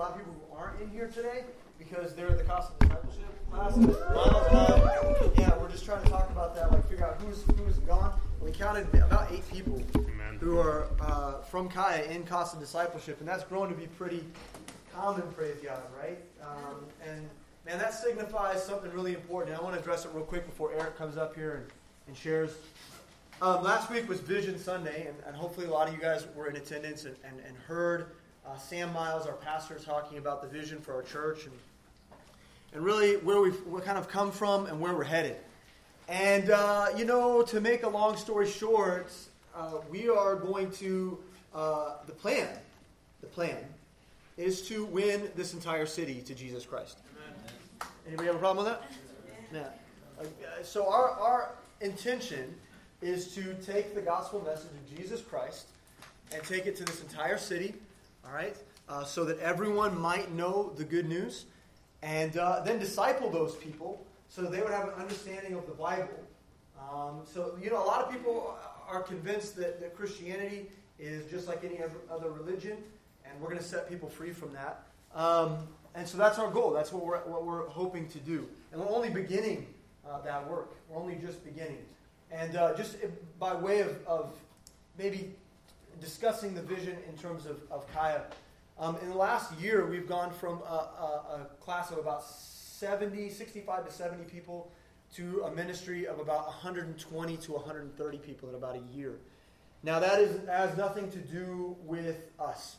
lot of people who aren't in here today because they're at the Casa Discipleship class. Yeah, we're just trying to talk about that, like figure out who's who's gone. We counted about eight people Amen. who are uh, from Kaya in Casa Discipleship, and that's grown to be pretty common, praise God, right? Um, and man, that signifies something really important. And I want to address it real quick before Eric comes up here and, and shares. Um, last week was Vision Sunday, and, and hopefully a lot of you guys were in attendance and, and, and heard uh, Sam Miles, our pastor, talking about the vision for our church and, and really where we've we kind of come from and where we're headed. And, uh, you know, to make a long story short, uh, we are going to, uh, the plan, the plan is to win this entire city to Jesus Christ. Anybody have a problem with that? Yeah. Uh, so our, our intention is to take the gospel message of Jesus Christ and take it to this entire city, all right, uh, so that everyone might know the good news, and uh, then disciple those people so they would have an understanding of the Bible. Um, so, you know, a lot of people are convinced that, that Christianity is just like any other religion, and we're going to set people free from that. Um, and so that's our goal. That's what we're, what we're hoping to do. And we're only beginning uh, that work. We're only just beginning. And uh, just by way of, of, maybe discussing the vision in terms of, of Kaya, um, in the last year, we've gone from a, a, a, class of about 70, 65 to 70 people to a ministry of about 120 to 130 people in about a year. Now, that is, has nothing to do with us.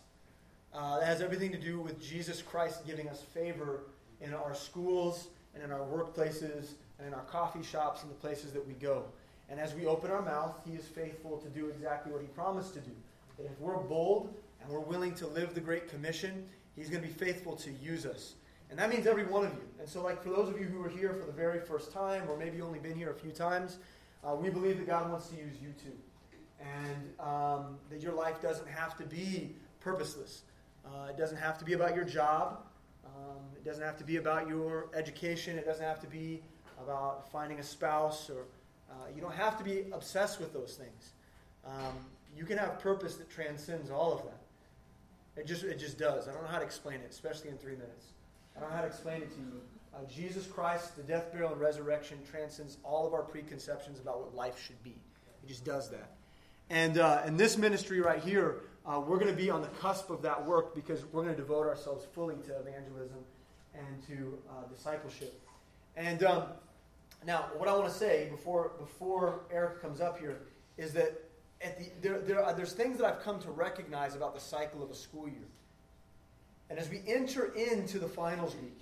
Uh, it has everything to do with Jesus Christ giving us favor in our schools and in our workplaces and in our coffee shops and the places that we go. And as we open our mouth, He is faithful to do exactly what He promised to do. That if we're bold and we're willing to live the Great Commission, He's going to be faithful to use us. And that means every one of you. And so, like for those of you who are here for the very first time, or maybe only been here a few times, uh, we believe that God wants to use you too. And um, that your life doesn't have to be purposeless. Uh, it doesn't have to be about your job. Um, it doesn't have to be about your education. It doesn't have to be about finding a spouse or uh, you don't have to be obsessed with those things. Um, you can have purpose that transcends all of that. It just, it just does. I don't know how to explain it, especially in three minutes. I don't know how to explain it to you. Uh, Jesus Christ, the death, burial, and resurrection transcends all of our preconceptions about what life should be. It just does that. And uh, in this ministry right here, uh, we're going to be on the cusp of that work because we're going to devote ourselves fully to evangelism and to uh, discipleship. And um, now, what I want to say before before Eric comes up here is that at the, there, there are, there's things that I've come to recognize about the cycle of a school year. And as we enter into the finals week,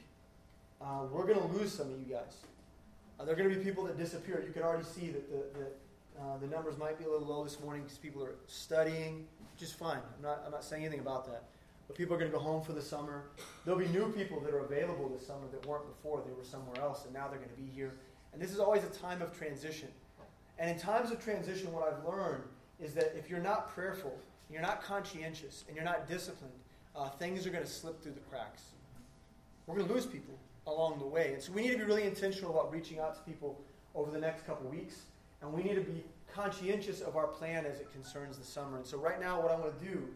uh, we're going to lose some of you guys. Uh, there are going to be people that disappear. You can already see that the, the, uh, the numbers might be a little low this morning because people are studying, which is fine. I'm not, I'm not saying anything about that. But people are going to go home for the summer. There'll be new people that are available this summer that weren't before. They were somewhere else, and now they're going to be here. And this is always a time of transition. And in times of transition, what I've learned is that if you're not prayerful, you're not conscientious, and you're not disciplined, uh, things are going to slip through the cracks. We're going to lose people along the way. And so we need to be really intentional about reaching out to people over the next couple weeks. And we need to be conscientious of our plan as it concerns the summer. And so right now, what I want to do,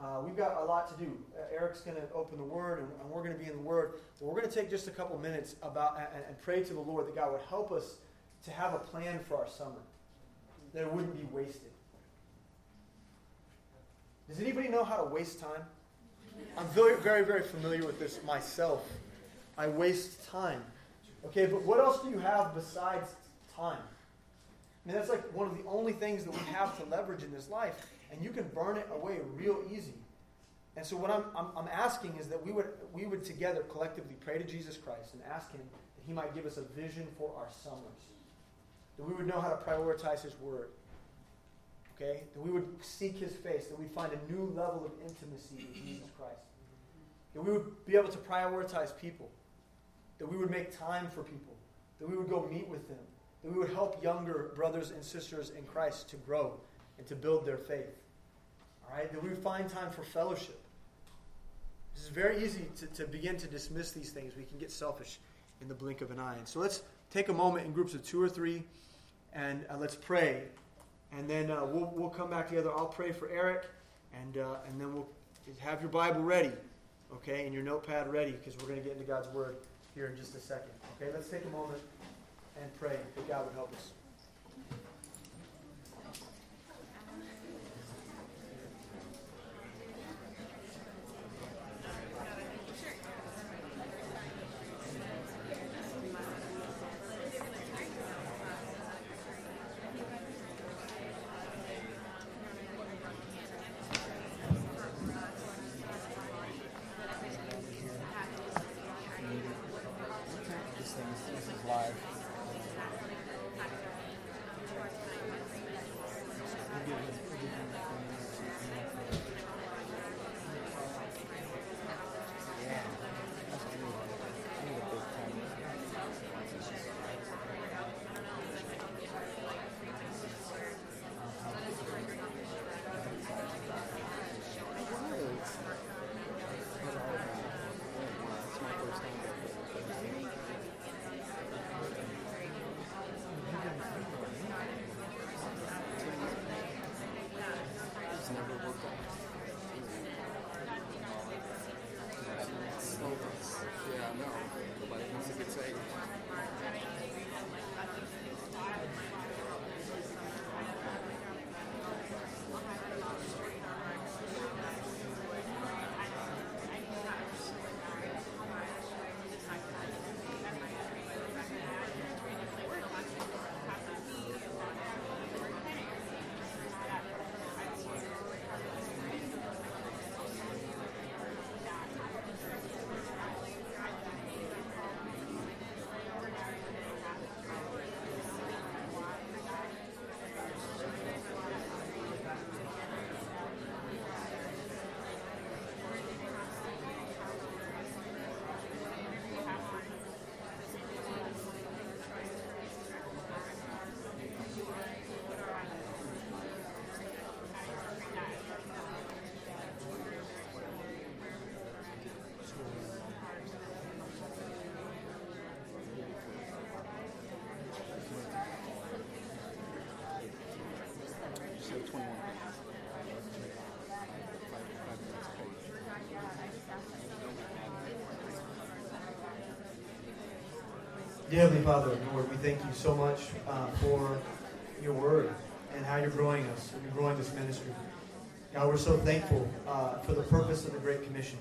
uh, we've got a lot to do. Uh, Eric's going to open the Word, and, and we're going to be in the Word. But we're going to take just a couple minutes about and, and pray to the Lord that God would help us to have a plan for our summer, that it wouldn't be wasted. Does anybody know how to waste time? I'm very, very, very familiar with this myself. I waste time. Okay, but what else do you have besides time? I mean, that's like one of the only things that we have to leverage in this life, and you can burn it away real easy. And so, what I'm, I'm, I'm asking is that we would, we would together collectively pray to Jesus Christ and ask Him that He might give us a vision for our summers, that we would know how to prioritize His Word, okay? That we would seek His face, that we'd find a new level of intimacy with Jesus Christ, that we would be able to prioritize people, that we would make time for people, that we would go meet with them, that we would help younger brothers and sisters in Christ to grow and to build their faith. All right? That we would find time for fellowship. This is very easy to, to begin to dismiss these things. We can get selfish in the blink of an eye. And so let's take a moment in groups of two or three and uh, let's pray. And then uh, we'll, we'll come back together. I'll pray for Eric, and, uh, and then we'll have your Bible ready. okay, and your notepad ready because we're going to get into God's Word here in just a second. Okay, let's take a moment and pray that God would help us. Dear Heavenly Father, Lord, we thank you so much uh, for your word and how you're growing us and you're growing this ministry. God, we're so thankful uh, for the purpose of the Great Commission.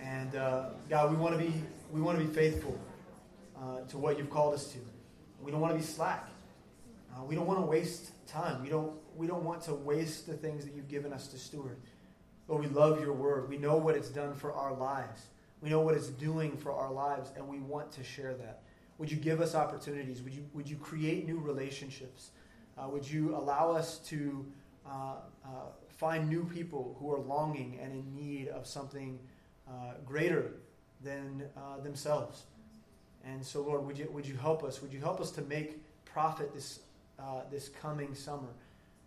And uh, God, we want to be we want to be faithful uh, to what you've called us to. We don't want to be slack. Uh, we don't want to waste time. We don't we don't want to waste the things that you've given us to steward. Lord, we love your word. We know what it's done for our lives. We know what it's doing for our lives, and we want to share that. Would you give us opportunities? Would you, would you create new relationships? Uh, would you allow us to uh, uh, find new people who are longing and in need of something uh, greater than uh, themselves? And so, Lord, would you, would you help us? Would you help us to make profit this, uh, this coming summer?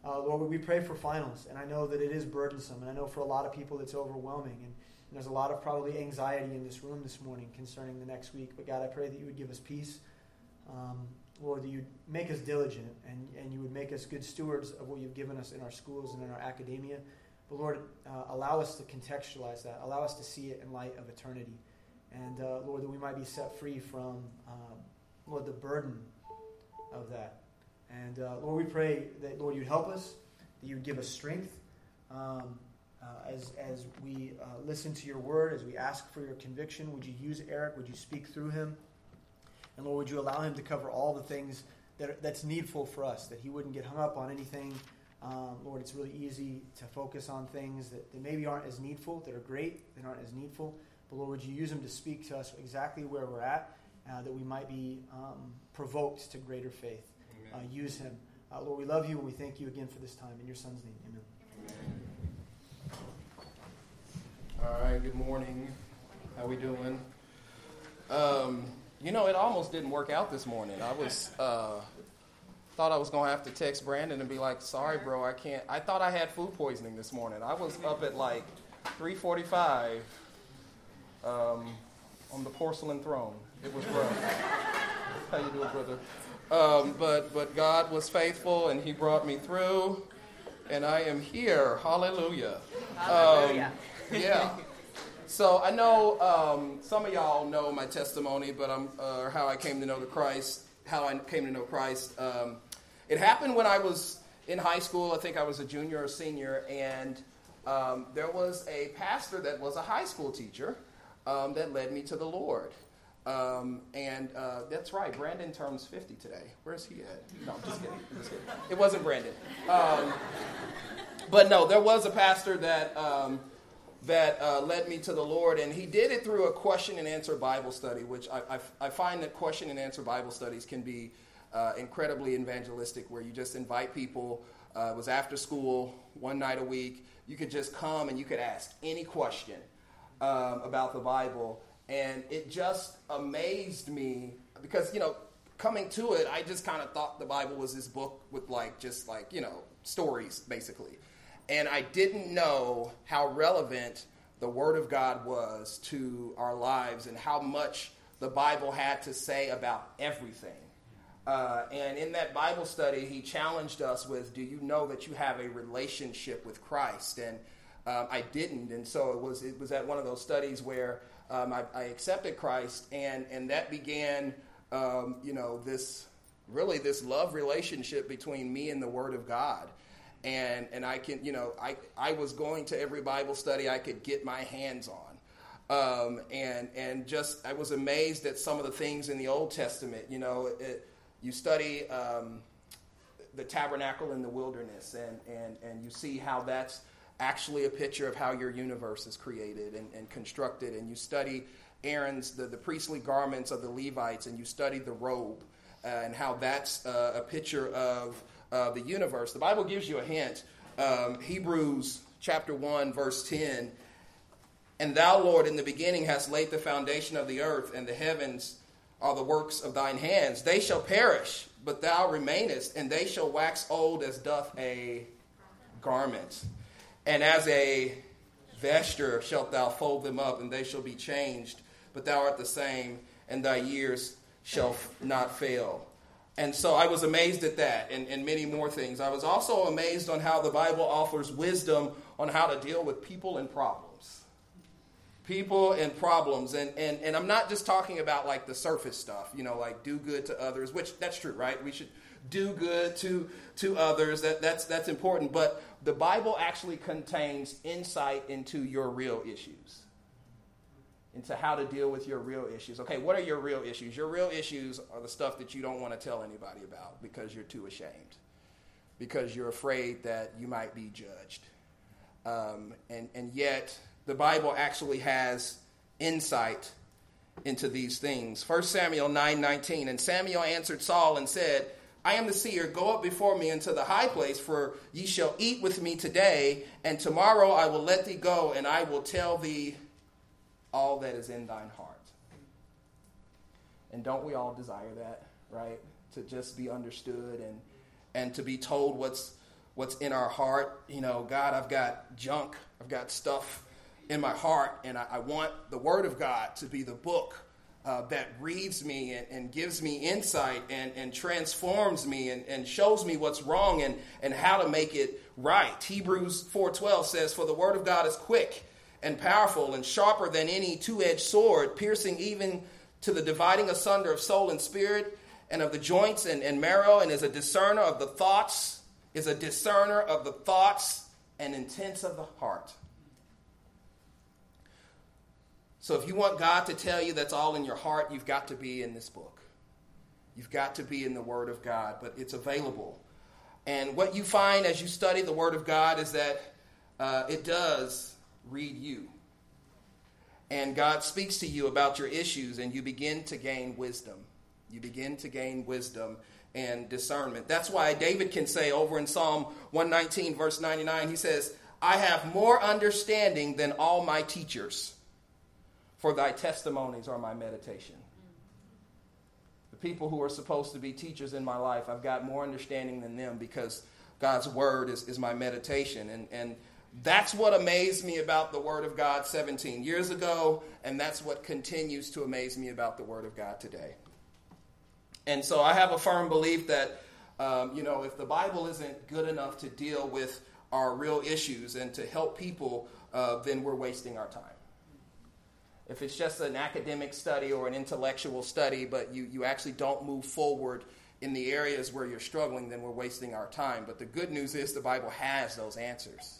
Lord, we pray for finals, and I know that it is burdensome, and I know for a lot of people it's overwhelming. And there's a lot of probably anxiety in this room this morning concerning the next week. But God, I pray that you would give us peace. Um, Lord, that you'd make us diligent and, and you would make us good stewards of what you've given us in our schools and in our academia. But Lord, uh, allow us to contextualize that. Allow us to see it in light of eternity. And uh, Lord, that we might be set free from, um, Lord, the burden of that. And uh, Lord, we pray that, Lord, you'd help us, that you'd give us strength. Um, uh, as, as we uh, listen to your word, as we ask for your conviction, would you use Eric? Would you speak through him? And Lord, would you allow him to cover all the things that are, that's needful for us, that he wouldn't get hung up on anything. Um, Lord, it's really easy to focus on things that, that maybe aren't as needful, that are great, that aren't as needful. But Lord, would you use him to speak to us exactly where we're at, uh, that we might be um, provoked to greater faith. Uh, use him. Uh, Lord, we love you and we thank you again for this time. In your son's name, amen. All right, good morning. How we doing? Um, you know, it almost didn't work out this morning. I was uh, thought I was gonna have to text Brandon and be like, "Sorry, bro, I can't." I thought I had food poisoning this morning. I was up at like 3:45 um, on the porcelain throne. It was rough. How you doing, brother? Um, but but God was faithful and He brought me through, and I am here. Hallelujah. Hallelujah. Um, yeah. So I know um, some of y'all know my testimony, but I'm uh, how I came to know the Christ, how I came to know Christ. Um, it happened when I was in high school. I think I was a junior or senior, and um, there was a pastor that was a high school teacher um, that led me to the Lord. Um, and uh, that's right, Brandon turns 50 today. Where's he at? No, I'm just kidding. I'm just kidding. It wasn't Brandon. Um, but no, there was a pastor that, um, that uh, led me to the Lord, and he did it through a question and answer Bible study, which I, I, I find that question and answer Bible studies can be uh, incredibly evangelistic, where you just invite people. Uh, it was after school, one night a week. You could just come and you could ask any question um, about the Bible and it just amazed me because, you know, coming to it, I just kind of thought the Bible was this book with like, just like, you know, stories, basically. And I didn't know how relevant the Word of God was to our lives and how much the Bible had to say about everything. Uh, and in that Bible study, he challenged us with, "Do you know that you have a relationship with Christ?" And um, I didn't, and so it was. It was at one of those studies where um, I, I, accepted Christ, and and that began, um, you know, this really this love relationship between me and the Word of God. And and I can, you know, I I was going to every Bible study I could get my hands on. Um, and and just I was amazed at some of the things in the Old Testament. You know, it, you study um, the tabernacle in the wilderness, and and and you see how that's actually a picture of how your universe is created and, and constructed. And you study Aaron's, the, the priestly garments of the Levites, and you study the robe uh, and how that's uh, a picture of uh, the universe. The Bible gives you a hint. Um, Hebrews chapter 1, verse 10. And thou, Lord, in the beginning hast laid the foundation of the earth, and the heavens are the works of thine hands. They shall perish, but thou remainest, and they shall wax old as doth a garment. And as a vesture shalt thou fold them up, and they shall be changed. But thou art the same, and thy years shall not fail. And so I was amazed at that and, and many more things. I was also amazed on how the Bible offers wisdom on how to deal with people and problems. People and problems. And, and, and I'm not just talking about like the surface stuff, you know, like do good to others, which that's true, right? We should do good to, to others. That, that's, that's important. But the Bible actually contains insight into your real issues, into how to deal with your real issues. Okay, what are your real issues? Your real issues are the stuff that you don't want to tell anybody about because you're too ashamed, because you're afraid that you might be judged. Um, and, and yet, the Bible actually has insight into these things. 1 Samuel 9 19. And Samuel answered Saul and said, I am the seer. Go up before me into the high place, for ye shall eat with me today, and tomorrow I will let thee go, and I will tell thee all that is in thine heart. And don't we all desire that, right? To just be understood and and to be told what's what's in our heart. You know, God, I've got junk, I've got stuff in my heart, and I, I want the Word of God to be the book uh, that reads me and, and, gives me insight and, and transforms me and, and, shows me what's wrong and, and how to make it right. Hebrews 4.12 says, For the word of God is quick and powerful and sharper than any two-edged sword, piercing even to the dividing asunder of soul and spirit and of the joints and, and marrow, and is a discerner of the thoughts, is a discerner of the thoughts and intents of the heart. So if you want God to tell you that's all in your heart, you've got to be in this book. You've got to be in the Word of God, but it's available. And what you find as you study the Word of God is that uh, it does read you. And God speaks to you about your issues, and you begin to gain wisdom. You begin to gain wisdom and discernment. That's why David can say over in Psalm 119, verse 99, he says, I have more understanding than all my teachers for thy testimonies are my meditation. The people who are supposed to be teachers in my life, I've got more understanding than them because God's word is, is my meditation. And, and that's what amazed me about the Word of God 17 years ago, and that's what continues to amaze me about the Word of God today. And so I have a firm belief that, um, you know, if the Bible isn't good enough to deal with our real issues and to help people, uh, then we're wasting our time. if it's just an academic study or an intellectual study, but you, you actually don't move forward in the areas where you're struggling, then we're wasting our time. But the good news is the Bible has those answers.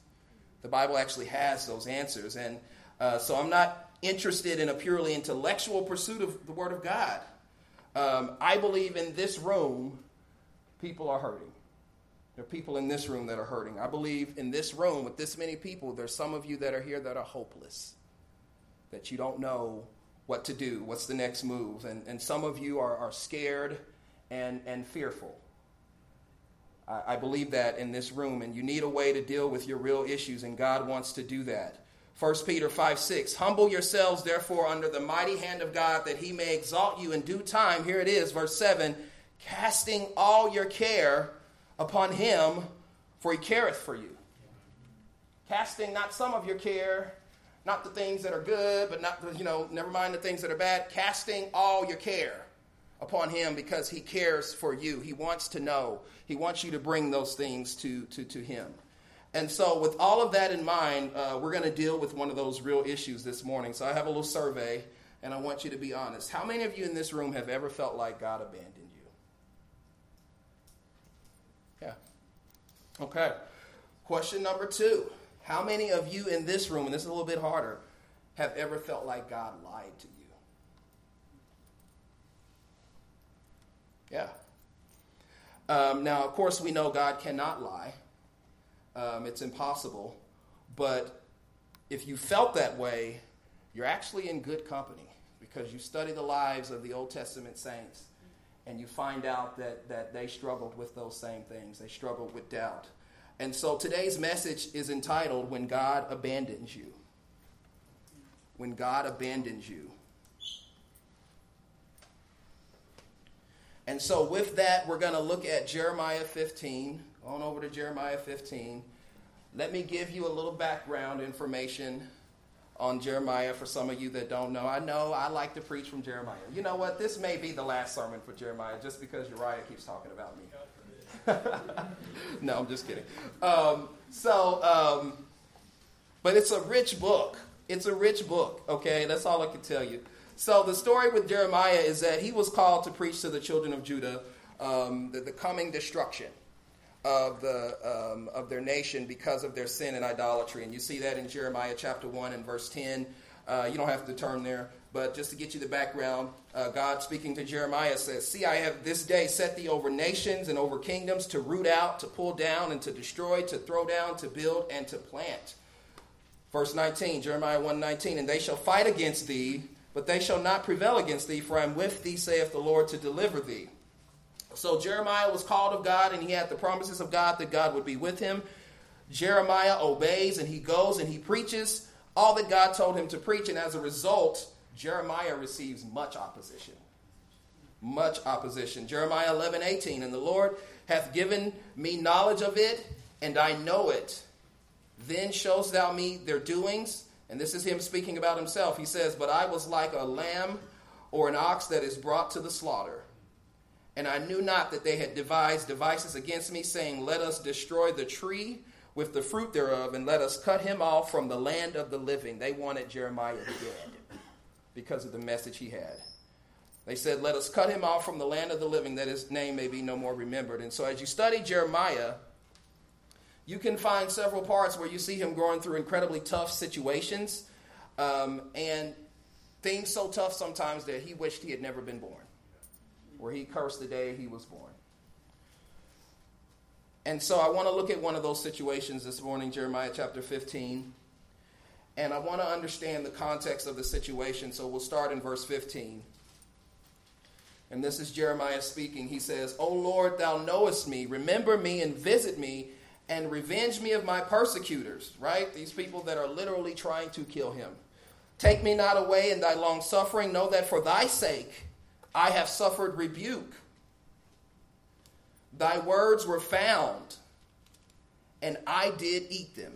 The Bible actually has those answers. And uh, so I'm not interested in a purely intellectual pursuit of the Word of God. Um, I believe in this room, people are hurting. There are people in this room that are hurting. I believe in this room with this many people, there's some of you that are here that are hopeless, that you don't know what to do, what's the next move. And, and some of you are, are scared and, and fearful. I, believe that in this room, and you need a way to deal with your real issues, and God wants to do that. 1 Peter 5 6. Humble yourselves, therefore, under the mighty hand of God, that he may exalt you in due time. Here it is, verse 7 casting all your care upon him, for he careth for you. Casting not some of your care, not the things that are good, but not you know, never mind the things that are bad. Casting all your care upon him because he cares for you. He wants to know. He wants you to bring those things to, to, to him. And so, with all of that in mind, uh, we're going to deal with one of those real issues this morning. So, I have a little survey, and I want you to be honest. How many of you in this room have ever felt like God abandoned you? Yeah. Okay. Question number two How many of you in this room, and this is a little bit harder, have ever felt like God lied to you? Yeah. Um, now, of course, we know God cannot lie. Um, it's impossible. But if you felt that way, you're actually in good company because you study the lives of the Old Testament saints and you find out that, that they struggled with those same things. They struggled with doubt. And so today's message is entitled When God Abandons You. When God Abandons You. And so, with that, we're going to look at Jeremiah 15 on over to Jeremiah 15. Let me give you a little background information on Jeremiah for some of you that don't know. I know I like to preach from Jeremiah. You know what? This may be the last sermon for Jeremiah just because Uriah keeps talking about me. no, I'm just kidding. Um, so, um, but it's a rich book. It's a rich book, okay? That's all I can tell you. So, the story with Jeremiah is that he was called to preach to the children of Judah um, the, the coming destruction of, the, um, of their nation because of their sin and idolatry. And you see that in Jeremiah chapter 1 and verse 10. Uh, you don't have to turn there, but just to get you the background, uh, God speaking to Jeremiah says, See, I have this day set thee over nations and over kingdoms to root out, to pull down, and to destroy, to throw down, to build, and to plant. Verse 19, Jeremiah 1 19, And they shall fight against thee, but they shall not prevail against thee, for I am with thee, saith the Lord, to deliver thee. So Jeremiah was called of God, and he had the promises of God that God would be with him. Jeremiah obeys, and he goes and he preaches all that God told him to preach, and as a result, Jeremiah receives much opposition. Much opposition. Jeremiah 11, 18, and the Lord hath given me knowledge of it, and I know it. Then showest thou me their doings. And this is him speaking about himself. He says, But I was like a lamb or an ox that is brought to the slaughter. And I knew not that they had devised devices against me, saying, Let us destroy the tree with the fruit thereof, and let us cut him off from the land of the living. They wanted Jeremiah dead because of the message he had. They said, Let us cut him off from the land of the living, that his name may be no more remembered. And so, as you study Jeremiah, you can find several parts where you see him going through incredibly tough situations um, and things so tough sometimes that he wished he had never been born where he cursed the day he was born. And so I want to look at one of those situations this morning, Jeremiah chapter 15. And I want to understand the context of the situation. So we'll start in verse 15. And this is Jeremiah speaking. He says, O Lord, thou knowest me. Remember me and visit me and revenge me of my persecutors, right? These people that are literally trying to kill him. Take me not away in thy long suffering. Know that for thy sake I have suffered rebuke. Thy words were found, and I did eat them.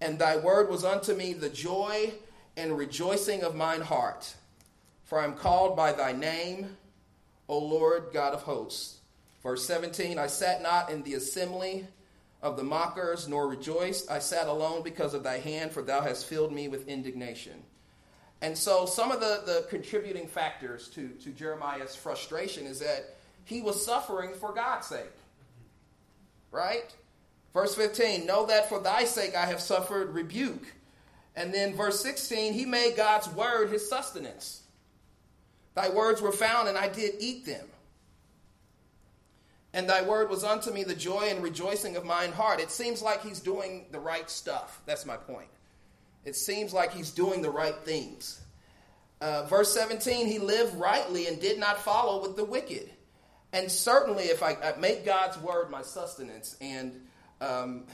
And thy word was unto me the joy and rejoicing of mine heart. For I am called by thy name, O Lord God of hosts. Verse 17 I sat not in the assembly of the mockers, nor rejoiced. I sat alone because of thy hand, for thou hast filled me with indignation. And so, some of the, the contributing factors to, to Jeremiah's frustration is that he was suffering for God's sake. Right? Verse 15, know that for thy sake I have suffered rebuke. And then verse 16, he made God's word his sustenance. Thy words were found, and I did eat them. And thy word was unto me the joy and rejoicing of mine heart. It seems like he's doing the right stuff. That's my point. It seems like he's doing the right things. Uh, verse 17, he lived rightly and did not follow with the wicked. And certainly, if I, I make God's word my sustenance, and um,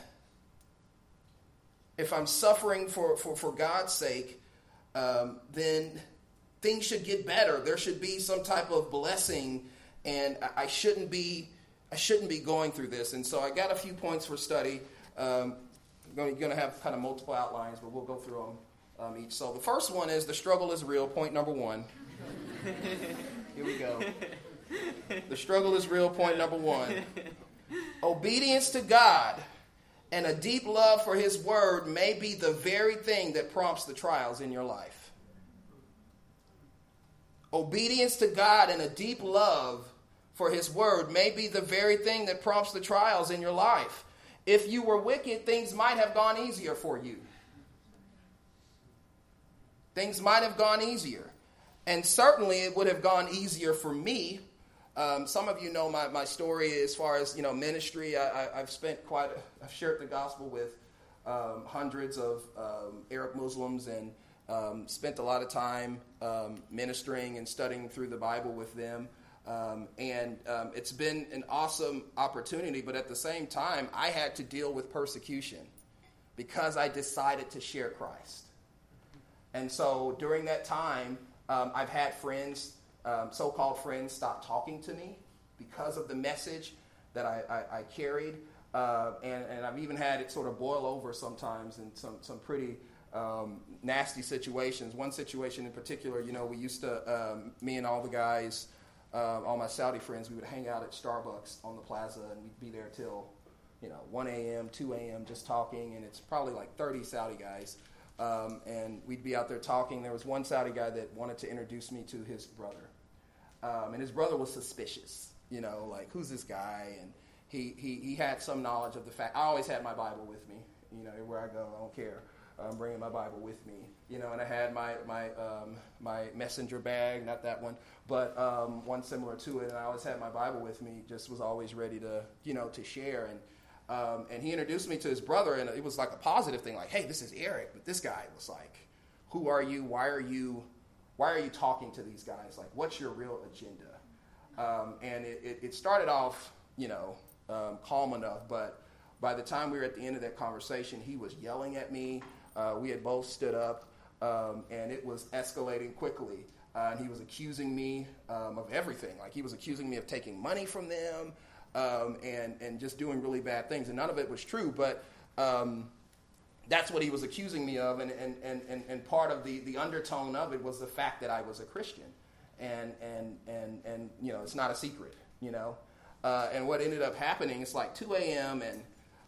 if I'm suffering for, for, for God's sake, um, then things should get better. There should be some type of blessing, and I shouldn't be I shouldn't be going through this. And so I got a few points for study. Um, I'm going to have kind of multiple outlines, but we'll go through them um, each. So the first one is the struggle is real. Point number one. Here we go. The struggle is real. Point number one. Obedience to God and a deep love for His Word may be the very thing that prompts the trials in your life. Obedience to God and a deep love for his word may be the very thing that prompts the trials in your life. If you were wicked, things might have gone easier for you. Things might have gone easier. And certainly it would have gone easier for me. Um, some of you know my, my story as far as you know ministry. I, have spent quite, I've shared the gospel with um, hundreds of um, Arab Muslims and um, spent a lot of time um, ministering and studying through the Bible with them. Um, and um, it's been an awesome opportunity, but at the same time, I had to deal with persecution because I decided to share Christ. And so during that time, um, I've had friends, um, so called friends, stop talking to me because of the message that I, I, I carried. Uh, and, and I've even had it sort of boil over sometimes in some, some pretty um, nasty situations. One situation in particular, you know, we used to, um, me and all the guys, um, all my Saudi friends, we would hang out at Starbucks on the plaza and we'd be there till, you know, 1 a.m., 2 a.m., just talking. And it's probably like 30 Saudi guys. Um, and we'd be out there talking. There was one Saudi guy that wanted to introduce me to his brother. Um, and his brother was suspicious, you know, like, who's this guy? And he, he, he had some knowledge of the fact. I always had my Bible with me, you know, where I go, I don't care. I'm bringing my Bible with me, you know, and I had my my um, my messenger bag, not that one, but um, one similar to it, and I always had my Bible with me. Just was always ready to, you know, to share. And um, and he introduced me to his brother, and it was like a positive thing, like, hey, this is Eric. But this guy was like, who are you? Why are you? Why are you talking to these guys? Like, what's your real agenda? Um, and it, it, it, started off, you know, um, calm enough, but by the time we were at the end of that conversation, he was yelling at me. Uh, we had both stood up, um, and it was escalating quickly. Uh, and he was accusing me um, of everything. Like he was accusing me of taking money from them um, and and just doing really bad things. And none of it was true, but um, that's what he was accusing me of. And and, and, and, part of the, the undertone of it was the fact that I was a Christian. And and and and you know, it's not a secret. You know. Uh, and what ended up happening, it's like 2 a.m. and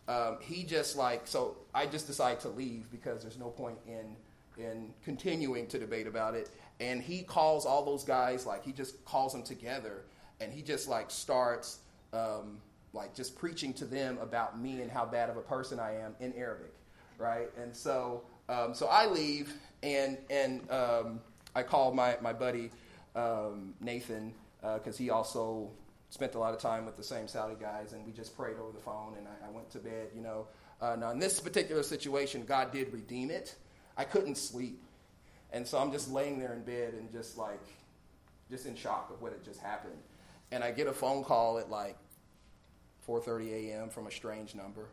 um, he just like so I just decided to leave because there's no point in in continuing to debate about it. And he calls all those guys like he just calls them together and he just like starts um, like just preaching to them about me and how bad of a person I am in Arabic, right? And so um, so I leave and and um, I call my my buddy um, Nathan because uh, he also spent a lot of time with the same Saudi guys, and we just prayed over the phone, and I, I went to bed. You know, uh, now in this particular situation, God did redeem it. I couldn't sleep, and so I'm just laying there in bed and just like, just in shock of what had just happened. And I get a phone call at like 4:30 a.m. from a strange number,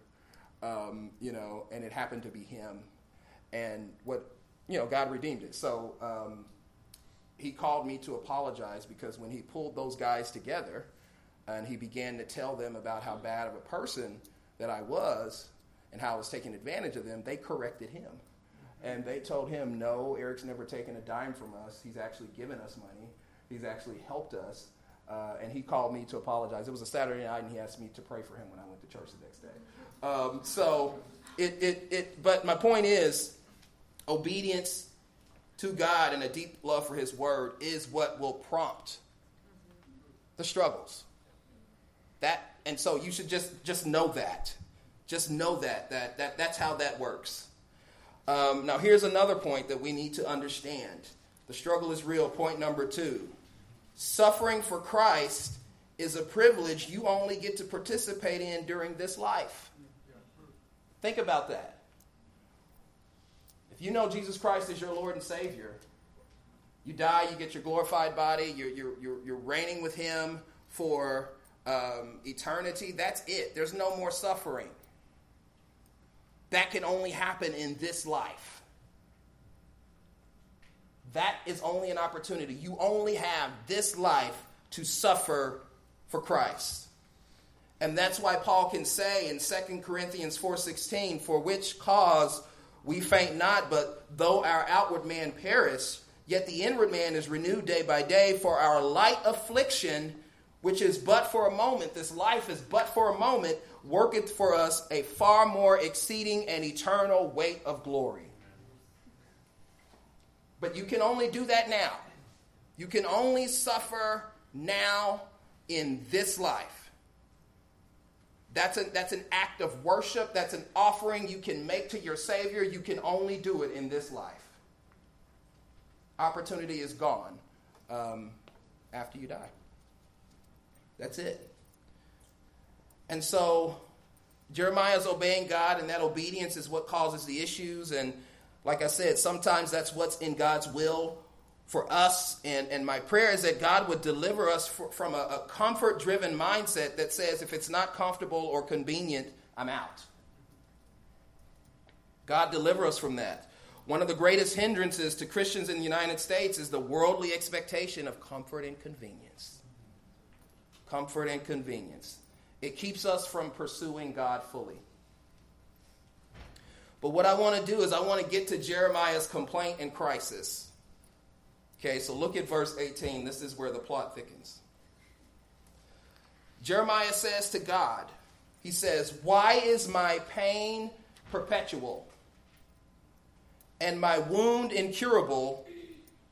um, you know, and it happened to be him. And what, you know, God redeemed it. So um, he called me to apologize because when he pulled those guys together and he began to tell them about how bad of a person that I was and how I was taking advantage of them, they corrected him. And they told him, no, Eric's never taken a dime from us. He's actually given us money. He's actually helped us. Uh, and he called me to apologize. It was a Saturday night, and he asked me to pray for him when I went to church the next day. Um, so, it, it, it, but my point is, obedience to God and a deep love for His Word is what will prompt the struggles. That and so you should just just know that, just know that that that that's how that works. Um, now here's another point that we need to understand: the struggle is real. Point number two: suffering for Christ is a privilege you only get to participate in during this life. Think about that. If you know Jesus Christ is your Lord and Savior, you die, you get your glorified body, you're, you're, you're, you're reigning with Him for um, eternity. That's it. There's no more suffering. That can only happen in this life. That is only an opportunity. You only have this life to suffer for Christ. And that's why Paul can say in 2 Corinthians 4:16, "For which cause we faint not, but though our outward man perish, yet the inward man is renewed day by day, for our light affliction, which is but for a moment, this life is but for a moment, worketh for us a far more exceeding and eternal weight of glory." But you can only do that now. You can only suffer now in this life. That's, a, that's an act of worship. That's an offering you can make to your Savior. You can only do it in this life. Opportunity is gone um, after you die. That's it. And so Jeremiah's obeying God, and that obedience is what causes the issues. And like I said, sometimes that's what's in God's will for us. And, and my prayer is that God would deliver us for, from a, a comfort driven mindset that says, if it's not comfortable or convenient, I'm out. God deliver us from that. One of the greatest hindrances to Christians in the United States is the worldly expectation of comfort and convenience. Comfort and convenience. It keeps us from pursuing God fully. But what I want to do is I want to get to Jeremiah's complaint and crisis. Okay, so look at verse 18. This is where the plot thickens. Jeremiah says to God, He says, Why is my pain perpetual and my wound incurable,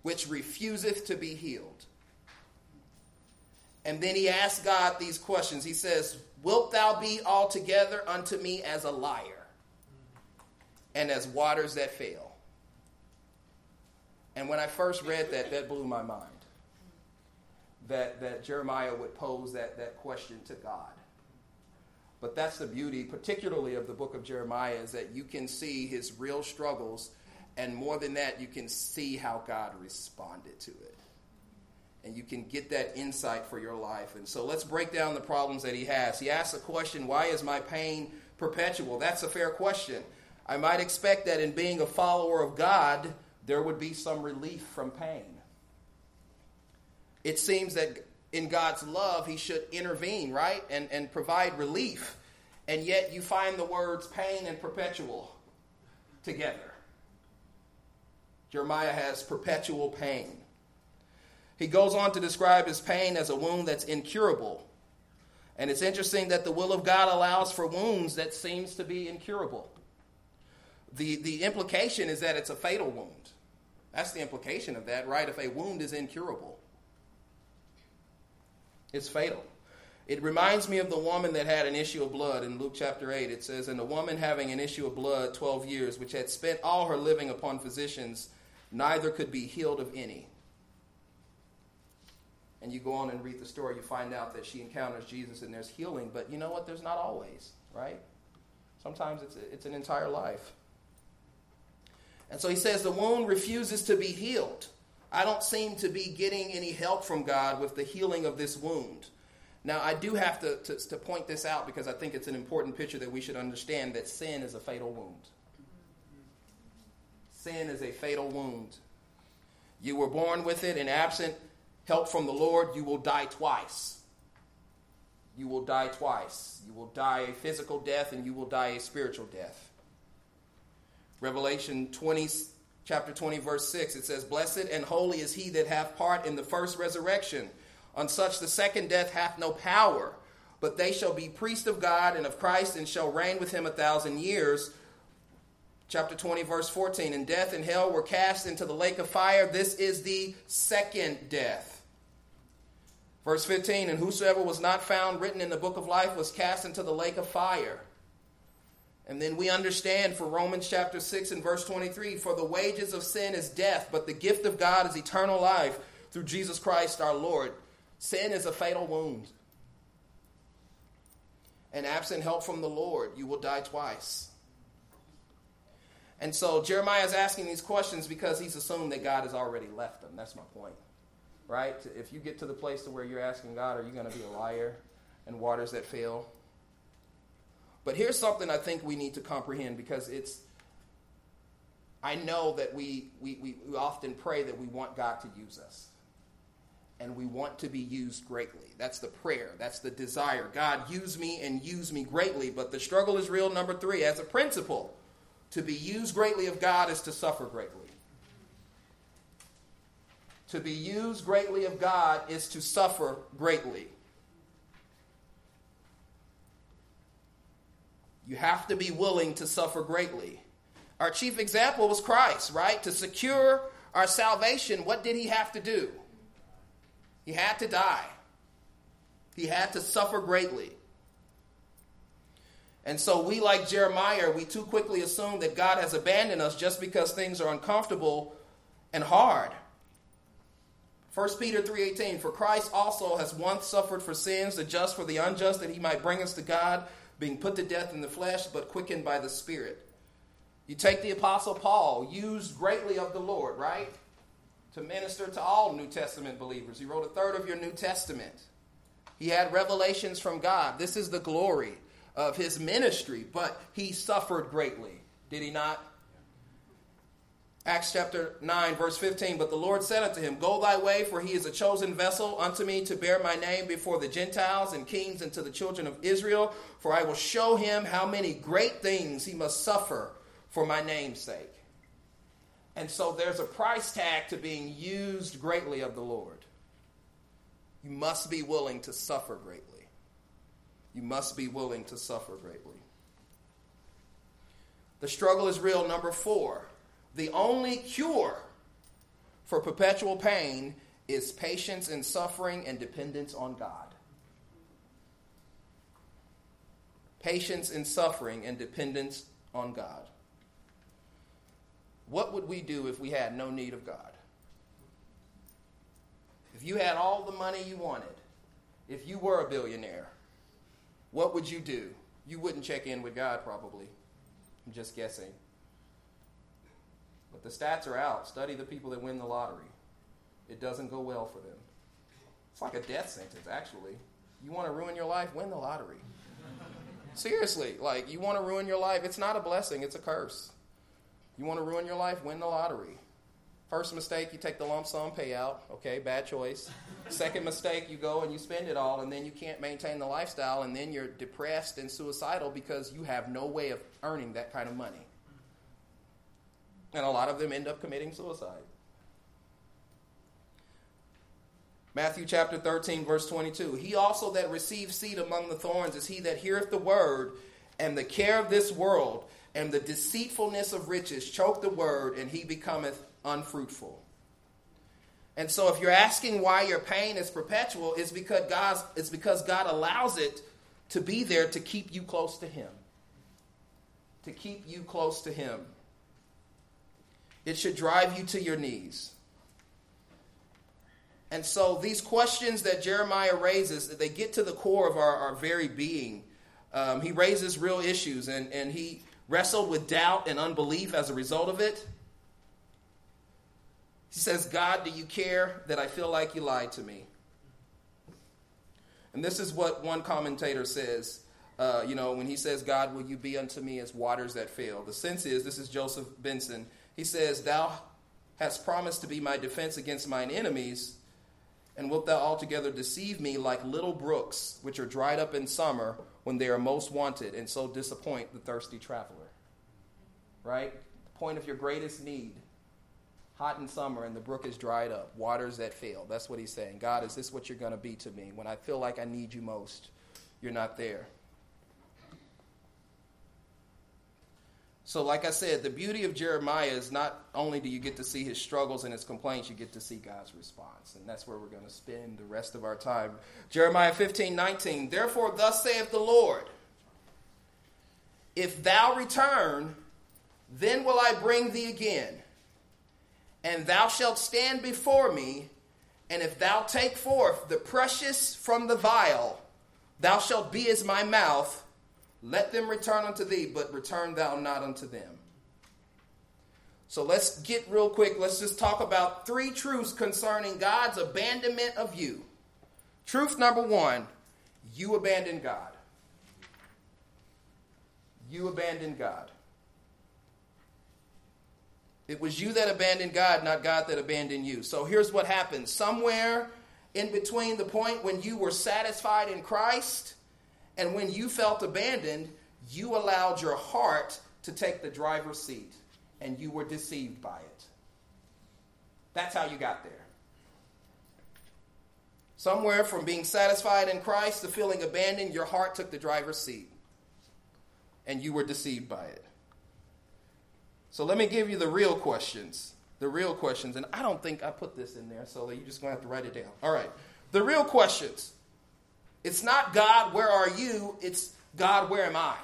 which refuseth to be healed? And then he asks God these questions. He says, Wilt thou be altogether unto me as a liar and as waters that fail? And when I first read that, that blew my mind. That, that Jeremiah would pose that, that question to God. But that's the beauty, particularly of the book of Jeremiah, is that you can see his real struggles, and more than that, you can see how God responded to it. And you can get that insight for your life. And so let's break down the problems that he has. He asks the question, Why is my pain perpetual? That's a fair question. I might expect that in being a follower of God, there would be some relief from pain. It seems that in God's love, He should intervene, right? And, and provide relief. And yet you find the words pain and perpetual together. Jeremiah has perpetual pain. He goes on to describe his pain as a wound that's incurable. And it's interesting that the will of God allows for wounds that seems to be incurable. The, the implication is that it's a fatal wound. That's the implication of that, right? If a wound is incurable, it's fatal. It reminds me of the woman that had an issue of blood in Luke chapter 8. It says, And the woman having an issue of blood 12 years, which had spent all her living upon physicians, neither could be healed of any. And you go on and read the story, you find out that she encounters Jesus and there's healing. But you know what? There's not always, right? Sometimes it's, it's an entire life. And so he says the wound refuses to be healed. I don't seem to be getting any help from God with the healing of this wound. Now, I do have to, to, to, point this out because I think it's an important picture that we should understand that sin is a fatal wound. Sin is a fatal wound. You were born with it, and absent help from the Lord, you will die twice. You will die twice. You will die a physical death, and you will die a spiritual death. Revelation 20, chapter 20, verse 6, it says, Blessed and holy is he that hath part in the first resurrection. On such the second death hath no power, but they shall be priests of God and of Christ, and shall reign with him a thousand years. chapter 20, verse 14. And death and hell were cast into the lake of fire. This is the second death. Verse 15, and whosoever was not found written in the book of life was cast into the lake of fire. And then we understand for Romans chapter 6 and verse 23 for the wages of sin is death, but the gift of God is eternal life through Jesus Christ our Lord. Sin is a fatal wound. And absent help from the Lord, you will die twice. And so Jeremiah is asking these questions because he's assumed that God has already left them. That's my point. Right? If you get to the place to where you're asking God, are you going to be a liar and waters that fail? But here's something I think we need to comprehend because it's, I know that we, we, we, often pray that we want God to use us. And we want to be used greatly. That's the prayer. That's the desire. God, use me and use me greatly. But the struggle is real, number three, as a principle. To be used greatly of God is to suffer greatly. To be used greatly of God is to suffer greatly. You have to be willing to suffer greatly. Our chief example was Christ, right? To secure our salvation, what did he have to do? He had to die. He had to suffer greatly. And so we, like Jeremiah, we too quickly assume that God has abandoned us just because things are uncomfortable and hard. 1 Peter 3:18 For Christ also has once suffered for sins, the just for the unjust, that he might bring us to God, being put to death in the flesh, but quickened by the Spirit. You take the Apostle Paul, used greatly of the Lord, right? To minister to all New Testament believers. He wrote a third of your New Testament. He had revelations from God. This is the glory of his ministry, but he suffered greatly. Did he not? Acts chapter 9, verse 15. But the Lord said unto him, Go thy way, for he is a chosen vessel unto me to bear my name before the Gentiles and kings and to the children of Israel. For I will show him how many great things he must suffer for my name's sake. And so there's a price tag to being used greatly of the Lord. You must be willing to suffer greatly. You must be willing to suffer greatly. The struggle is real. Number four the only cure for perpetual pain is patience in suffering and dependence on God. Patience in suffering and dependence on God. What would we do if we had no need of God? If you had all the money you wanted, if you were a billionaire, what would you do? You wouldn't check in with God, probably. I'm just guessing. But the stats are out. Study the people that win the lottery. It doesn't go well for them. It's like a death sentence, actually. You want to ruin your life? Win the lottery. Seriously, like, you want to ruin your life? It's not a blessing, it's a curse. You want to ruin your life? Win the lottery. First mistake, you take the lump sum payout. Okay, bad choice. Second mistake, you go and you spend it all, and then you can't maintain the lifestyle, and then you're depressed and suicidal because you have no way of earning that kind of money. And a lot of them end up committing suicide. Matthew chapter 13, verse 22. He also that receives seed among the thorns is he that heareth the word, and the care of this world, and the deceitfulness of riches choke the word, and he becometh unfruitful. And so if you're asking why your pain is perpetual, it's because God, it's because God allows it to be there to keep you close to Him. To keep you close to Him. It should drive you to your knees. And so these questions that Jeremiah raises, they get to the core of our, our very being. Um, he raises real issues, and, and he wrestled with doubt and unbelief as a result of it. He says, God, do you care that I feel like you lied to me? And this is what one commentator says. Uh, you know, when he says, God, will you be unto me as waters that fail? The sense is, this is Joseph Benson. He says, Thou hast promised to be my defense against mine enemies, and wilt thou altogether deceive me like little brooks, which are dried up in summer when they are most wanted, and so disappoint the thirsty traveler? Right? The point of your greatest need. Hot in summer, and the brook is dried up, waters that fail. That's what he's saying. God, is this what you're going to be to me? When I feel like I need you most, you're not there. So, like I said, the beauty of Jeremiah is not only do you get to see his struggles and his complaints, you get to see God's response. And that's where we're going to spend the rest of our time. Jeremiah 15 19. Therefore, thus saith the Lord, If thou return, then will I bring thee again, and thou shalt stand before me, and if thou take forth the precious from the vile, thou shalt be as my mouth let them return unto thee, but return thou not unto them. So let's get real quick. Let's just talk about three truths concerning God's abandonment of you. Truth number one you abandon God. You abandon God. It was you that abandoned God, not God that abandoned you. So here's what happened. Somewhere in between the point when you were satisfied in Christ and when you felt abandoned, you allowed your heart to take the driver's seat and you were deceived by it. That's how you got there. Somewhere from being satisfied in Christ to feeling abandoned, your heart took the driver's seat and you were deceived by it. So let me give you the real questions. The real questions. And I don't think I put this in there, so you're just going to have to write it down. All right. The real questions. It's not God, where are you? It's God, where am I?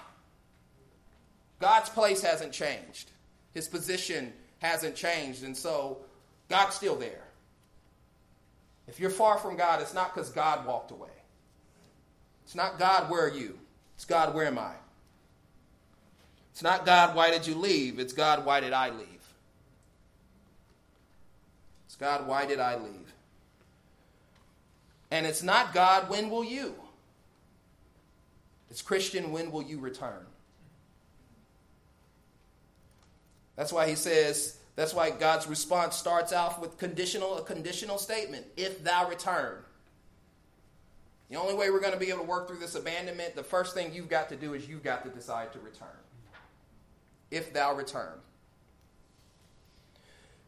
God's place hasn't changed. His position hasn't changed. And so God's still there. If you're far from God, it's not because God walked away. It's not God, where are you? It's God, where am I? It's not God, why did you leave? It's God, why did I leave? It's God, why did I leave? And it's not God, when will you? It's Christian, when will you return? That's why he says, that's why God's response starts off with conditional, a conditional statement. If thou return. The only way we're going to be able to work through this abandonment, the first thing you've got to do is you've got to decide to return. If thou return.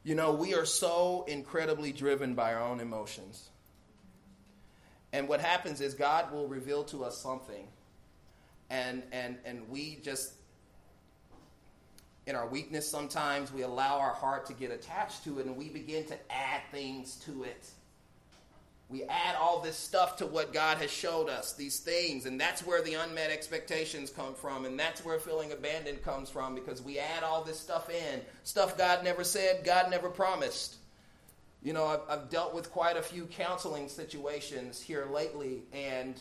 You know, we are so incredibly driven by our own emotions. And what happens is God will reveal to us something, and and and we just in our weakness sometimes we allow our heart to get attached to it and we begin to add things to it. We add all this stuff to what god has showed us these things. And that's where the unmet expectations come from. And that's where feeling abandoned comes from because we add all this stuff in. Stuff god never said god never promised you know i've, I've dealt with quite a few counseling situations here lately and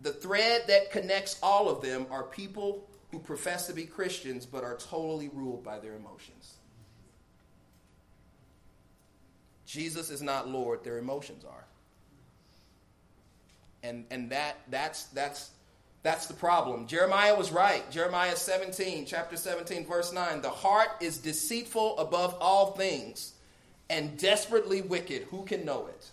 the thread that connects all of them are people who profess to be Christians but are totally ruled by their emotions. Jesus is not Lord, their emotions are. And and that that's that's that's the problem. Jeremiah was right. Jeremiah 17, chapter 17, verse 9. The heart is deceitful above all things and desperately wicked. Who can know it?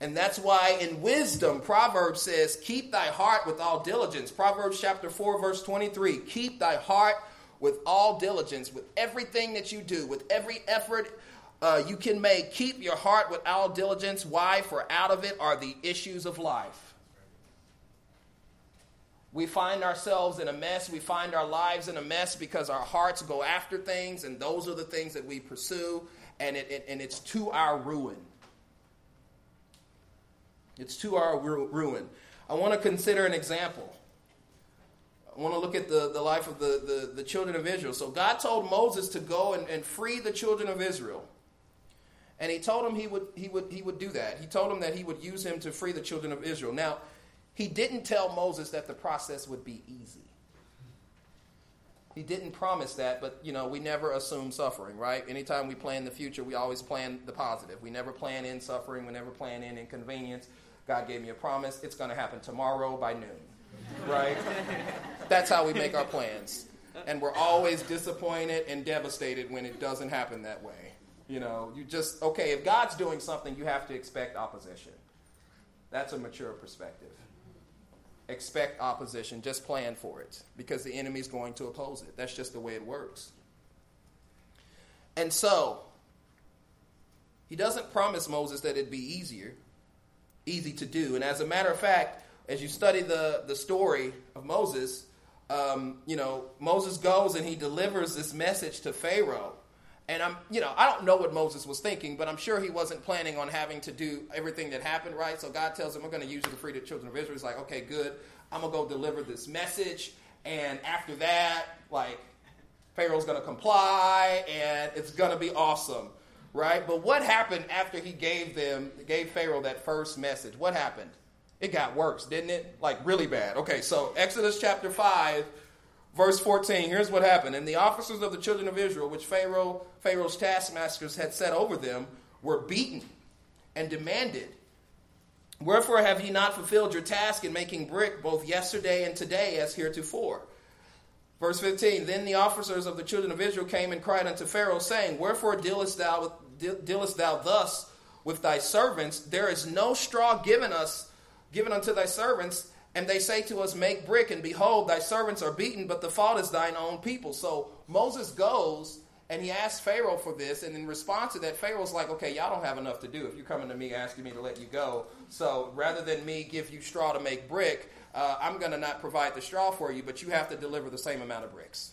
And that's why in wisdom, Proverbs says, Keep thy heart with all diligence. Proverbs chapter 4, verse 23. Keep thy heart with all diligence, with everything that you do, with every effort uh, you can make. Keep your heart with all diligence. Why? For out of it are the issues of life. We find ourselves in a mess. We find our lives in a mess because our hearts go after things, and those are the things that we pursue, and, it, it and it's to our ruin. It's to our ruin. I want to consider an example. I want to look at the, the life of the, the, the children of Israel. So God told Moses to go and, and free the children of Israel. And he told him he would, he, would, he would do that. He told him that he would use him to free the children of Israel. Now, he didn't tell Moses that the process would be easy. He didn't promise that, but you know, we never assume suffering, right? Anytime we plan the future, we always plan the positive. We never plan in suffering, we never plan in inconvenience. God gave me a promise. It's going to happen tomorrow by noon. Right? That's how we make our plans. And we're always disappointed and devastated when it doesn't happen that way. You know, you just, okay, if God's doing something, you have to expect opposition. That's a mature perspective. Expect opposition, just plan for it because the enemy's going to oppose it. That's just the way it works. And so, he doesn't promise Moses that it'd be easier easy to do. And as a matter of fact, as you study the, the story of Moses, um, you know, Moses goes and he delivers this message to Pharaoh. And I'm, you know, I don't know what Moses was thinking, but I'm sure he wasn't planning on having to do everything that happened, right? So God tells him, "I'm going to use you to free the children of Israel." He's like, "Okay, good. I'm gonna go deliver this message." And after that, like, Pharaoh's going to comply, and it's going to be awesome, right? But what happened after he gave them, gave Pharaoh that first message? What happened? It got worse, didn't it? Like really bad. Okay, so Exodus chapter five Verse 14, here's what happened. And the officers of the children of Israel, which Pharaoh, Pharaoh's taskmasters had set over them, were beaten and demanded, Wherefore have ye not fulfilled your task in making brick both yesterday and today as heretofore? Verse 15, Then the officers of the children of Israel came and cried unto Pharaoh, saying, Wherefore dealest thou, dealest thou thus with thy servants? There is no straw given us, given unto thy servants, and they say to us, Make brick, and behold, thy servants are beaten, but the fault is thine own people. So Moses goes and he asks Pharaoh for this, and in response to that, Pharaoh's like, Okay, y'all don't have enough to do if you're coming to me asking me to let you go. So rather than me give you straw to make brick, uh, I'm going to not provide the straw for you, but you have to deliver the same amount of bricks.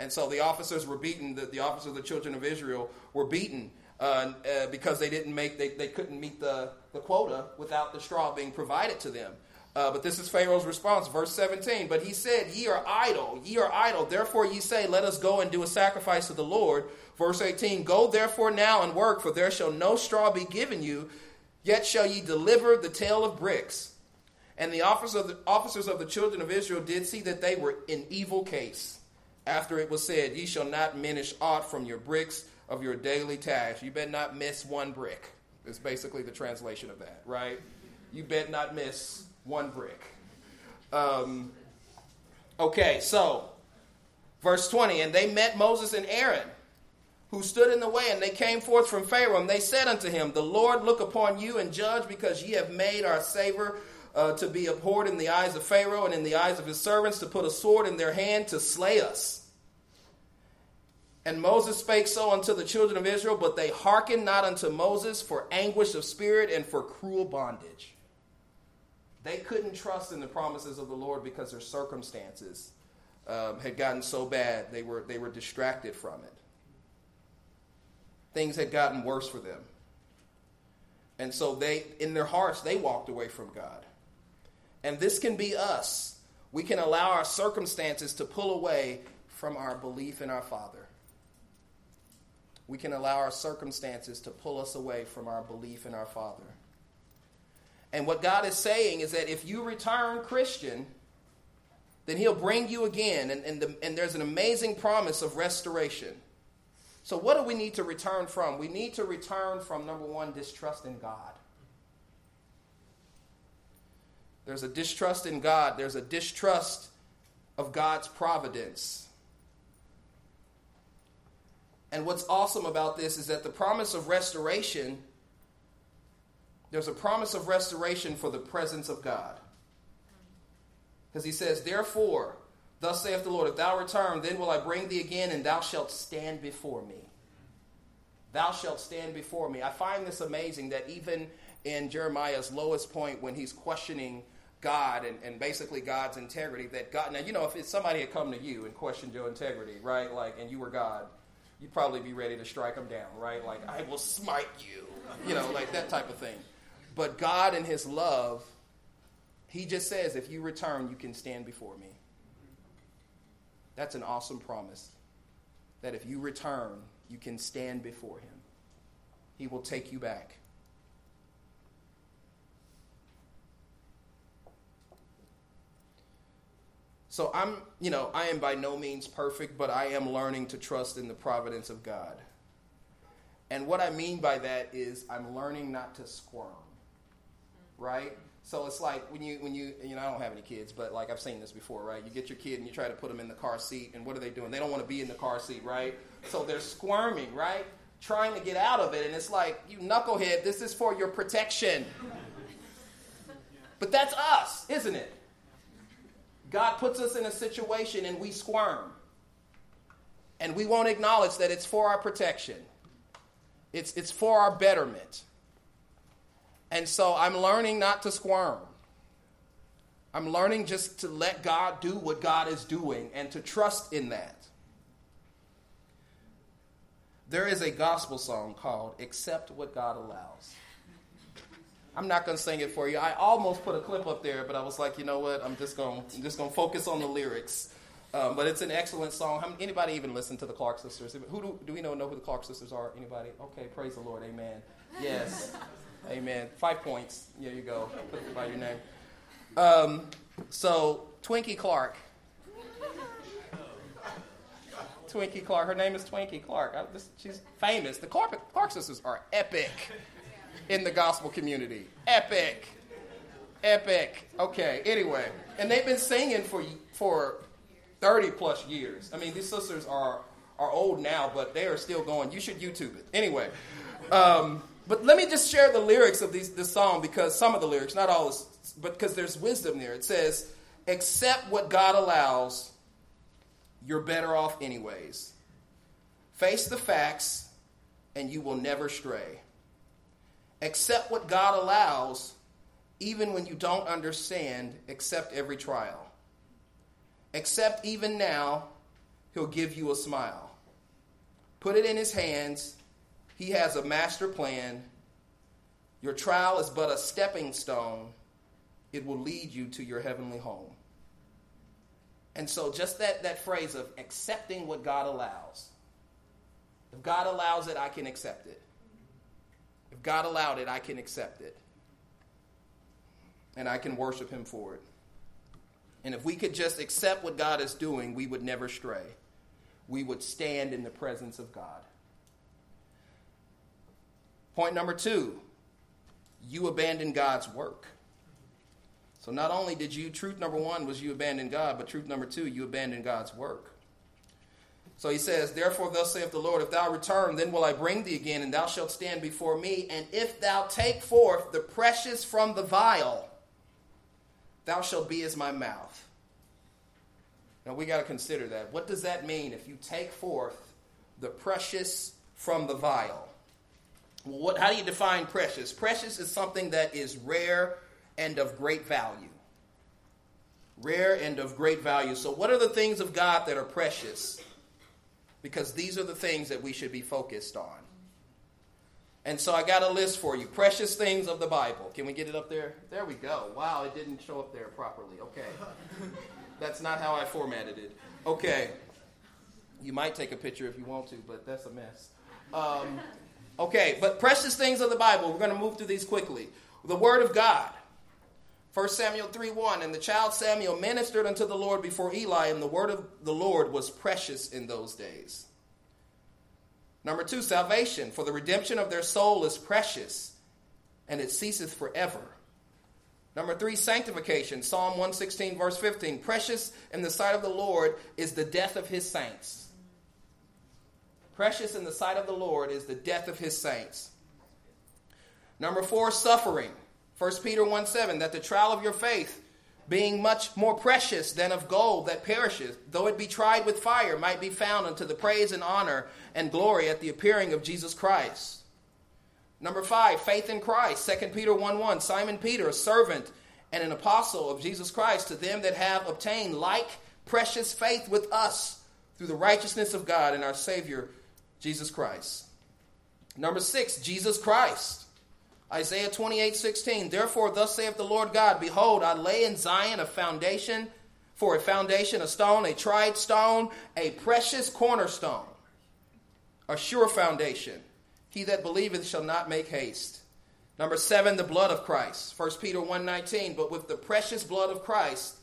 And so the officers were beaten, the, the officers of the children of Israel were beaten. Uh, uh, because they didn't make they, they couldn't meet the, the quota without the straw being provided to them uh, but this is Pharaoh's response, verse 17. But he said, Ye are idle, ye are idle. Therefore ye say, Let us go and do a sacrifice to the Lord. Verse 18 Go therefore now and work, for there shall no straw be given you, yet shall ye deliver the tale of bricks. And the officers of the, officers of the children of Israel did see that they were in evil case. After it was said, Ye shall not minish aught from your bricks of your daily task. You better not miss one brick. Is basically the translation of that, right? You bet not miss one brick. Um, okay, so verse 20 and they met Moses and Aaron, who stood in the way, and they came forth from Pharaoh, and they said unto him, The Lord look upon you and judge, because ye have made our savor uh, to be abhorred in the eyes of Pharaoh and in the eyes of his servants, to put a sword in their hand to slay us. And Moses spake so unto the children of Israel, but they hearkened not unto Moses for anguish of spirit and for cruel bondage. They couldn't trust in the promises of the Lord because their circumstances um, had gotten so bad, they were, they were distracted from it. Things had gotten worse for them. And so they, in their hearts, they walked away from God. And this can be us. We can allow our circumstances to pull away from our belief in our Father. We can allow our circumstances to pull us away from our belief in our Father. And what God is saying is that if you return Christian, then He'll bring you again. And, and, the, and there's an amazing promise of restoration. So, what do we need to return from? We need to return from, number one, distrust in God. There's a distrust in God, there's a distrust of God's providence. And what's awesome about this is that the promise of restoration there's a promise of restoration for the presence of God. Because he says, Therefore, thus saith the Lord, if thou return, then will I bring thee again, and thou shalt stand before me. Thou shalt stand before me. I find this amazing that even in Jeremiah's lowest point, when he's questioning God and, and basically God's integrity, that God, now, you know, if somebody had come to you and questioned your integrity, right, like, and you were God, you'd probably be ready to strike them down, right? Like, I will smite you, you know, like that type of thing. But God, in His love, He just says, if you return, you can stand before me. That's an awesome promise. That if you return, you can stand before Him. He will take you back. So I'm, you know, I am by no means perfect, but I am learning to trust in the providence of God. And what I mean by that is I'm learning not to squirm right? So it's like when you when you you know I don't have any kids, but like I've seen this before, right? You get your kid and you try to put them in the car seat, and what are they doing? They don't want to be in the car seat, right? So they're squirming, right? Trying to get out of it, and it's like you knucklehead. This is for your protection. But that's us, isn't it? God puts us in a situation and we squirm. And we won't acknowledge that it's for our protection. It's, it's for our betterment. And so I'm learning not to squirm. I'm learning just to let God do what God is doing and to trust in that. There is a gospel song called Accept What God Allows. I'm not going to sing it for you. I almost put a clip up there, but I was like, you know what? I'm just going just going to focus on the lyrics. Um, but it's an excellent song. How, anybody even listen to the Clark sisters? Who do, do we know know who the Clark sisters are? Anybody? Okay, praise the Lord. Amen. Yes. Amen. Five points. There you go. By your name. Um, so Twinkie Clark. Twinkie Clark. Her name is Twinkie Clark. I, this, she's famous. The Clark, Clark sisters are epic in the gospel community. Epic. Epic. Okay, anyway. And they've been singing for, for 30 plus years. I mean, these sisters are, are old now, but they are still going. You should YouTube it. Anyway. Um, but let me just share the lyrics of these, this song because some of the lyrics, not all, but because there's wisdom there. It says, Accept what God allows, you're better off anyways. Face the facts, and you will never stray. Accept what God allows, even when you don't understand, accept every trial. Accept even now, He'll give you a smile. Put it in His hands. He has a master plan. Your trial is but a stepping stone, it will lead you to your heavenly home. And so, just that, that phrase of accepting what God allows. If God allows it, I can accept it. If God allowed it, I can accept it. And I can worship Him for it. And if we could just accept what God is doing, we would never stray. We would stand in the presence of God. Point number two you abandon God's work. So not only did you, truth number one was you abandon God, but truth number two, you abandon God's work. So he says, Therefore, thus saith the Lord, if thou return, then will I bring thee again, and thou shalt stand before me. And if thou take forth the precious from the vile, thou shalt be as my mouth. Now we got to consider that. What does that mean if you take forth the precious from the vile? Well, what, how do you define precious? Precious is something that is rare and of great value. Rare and of great value. So, what are the things of God that are precious? Because these are the things that we should be focused on. And so I got a list for you. Precious things of the Bible. Can we get it up there? There we go. Wow, it didn't show up there properly. Okay. That's not how I formatted it. Okay. You might take a picture if you want to, but that's a mess. Um, okay, but precious things of the Bible. We're going to move through these quickly. The Word of God. 1 Samuel 3 1 And the child Samuel ministered unto the Lord before Eli, and the word of the Lord was precious in those days. Number two, salvation. For the redemption of their soul is precious, and it ceaseth forever. Number three, sanctification. Psalm 116, verse 15. Precious in the sight of the Lord is the death of his saints. Precious in the sight of the Lord is the death of his saints. Number four, suffering. 1 Peter 1 7, that the trial of your faith, being much more precious than of gold that perisheth, though it be tried with fire, might be found unto the praise and honor and glory at the appearing of Jesus Christ. Number five, faith in Christ. 2 Peter 1 1, Simon Peter, a servant and an apostle of Jesus Christ, to them that have obtained like precious faith with us through the righteousness of God and our Savior, Jesus Christ. Number six, Jesus Christ. Isaiah 28 16. Therefore, thus saith the Lord God Behold, I lay in Zion a foundation, for a foundation, a stone, a tried stone, a precious cornerstone, a sure foundation. He that believeth shall not make haste. Number seven, the blood of Christ. 1 Peter 1 19. But with the precious blood of Christ,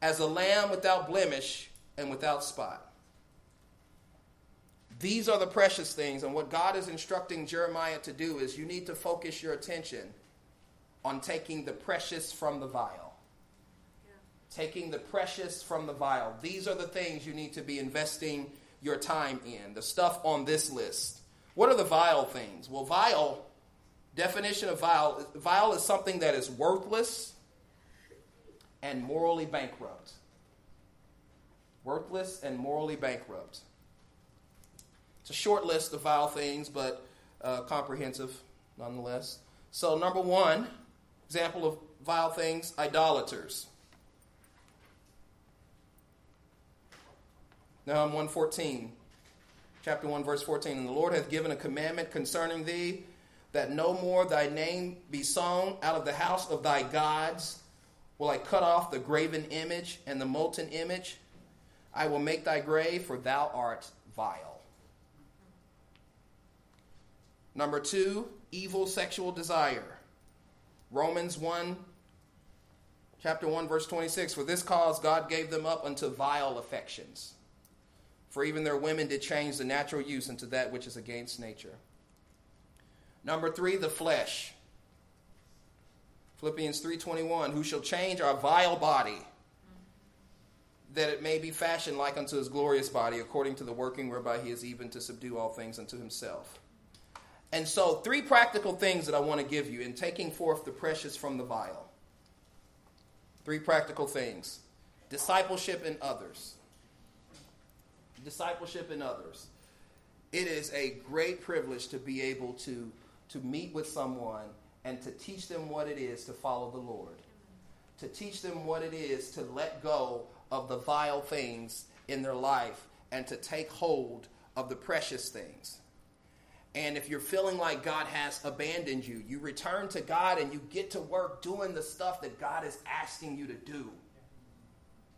as a lamb without blemish and without spot. These are the precious things, and what God is instructing Jeremiah to do is you need to focus your attention on taking the precious from the vile. Yeah. Taking the precious from the vile. These are the things you need to be investing your time in, the stuff on this list. What are the vile things? Well, vile, definition of vile, vile is something that is worthless and morally bankrupt. Worthless and morally bankrupt. It's a short list of vile things, but uh, comprehensive nonetheless. So, number one example of vile things idolaters. Nahum 114, chapter 1, verse 14. And the Lord hath given a commandment concerning thee that no more thy name be sown out of the house of thy gods. Will I cut off the graven image and the molten image? I will make thy grave, for thou art vile. Number two, evil sexual desire. Romans 1, chapter 1, verse 26. For this cause God gave them up unto vile affections. For even their women did change the natural use into that which is against nature. Number three, the flesh. Philippians 3:21, who shall change our vile body, that it may be fashioned like unto his glorious body, according to the working whereby he is even to subdue all things unto himself. And so, three practical things that I want to give you in taking forth the precious from the vile. Three practical things discipleship in others. Discipleship in others. It is a great privilege to be able to, to meet with someone and to teach them what it is to follow the Lord, to teach them what it is to let go of the vile things in their life and to take hold of the precious things. And if you're feeling like God has abandoned you, you return to God and you get to work doing the stuff that God is asking you to do.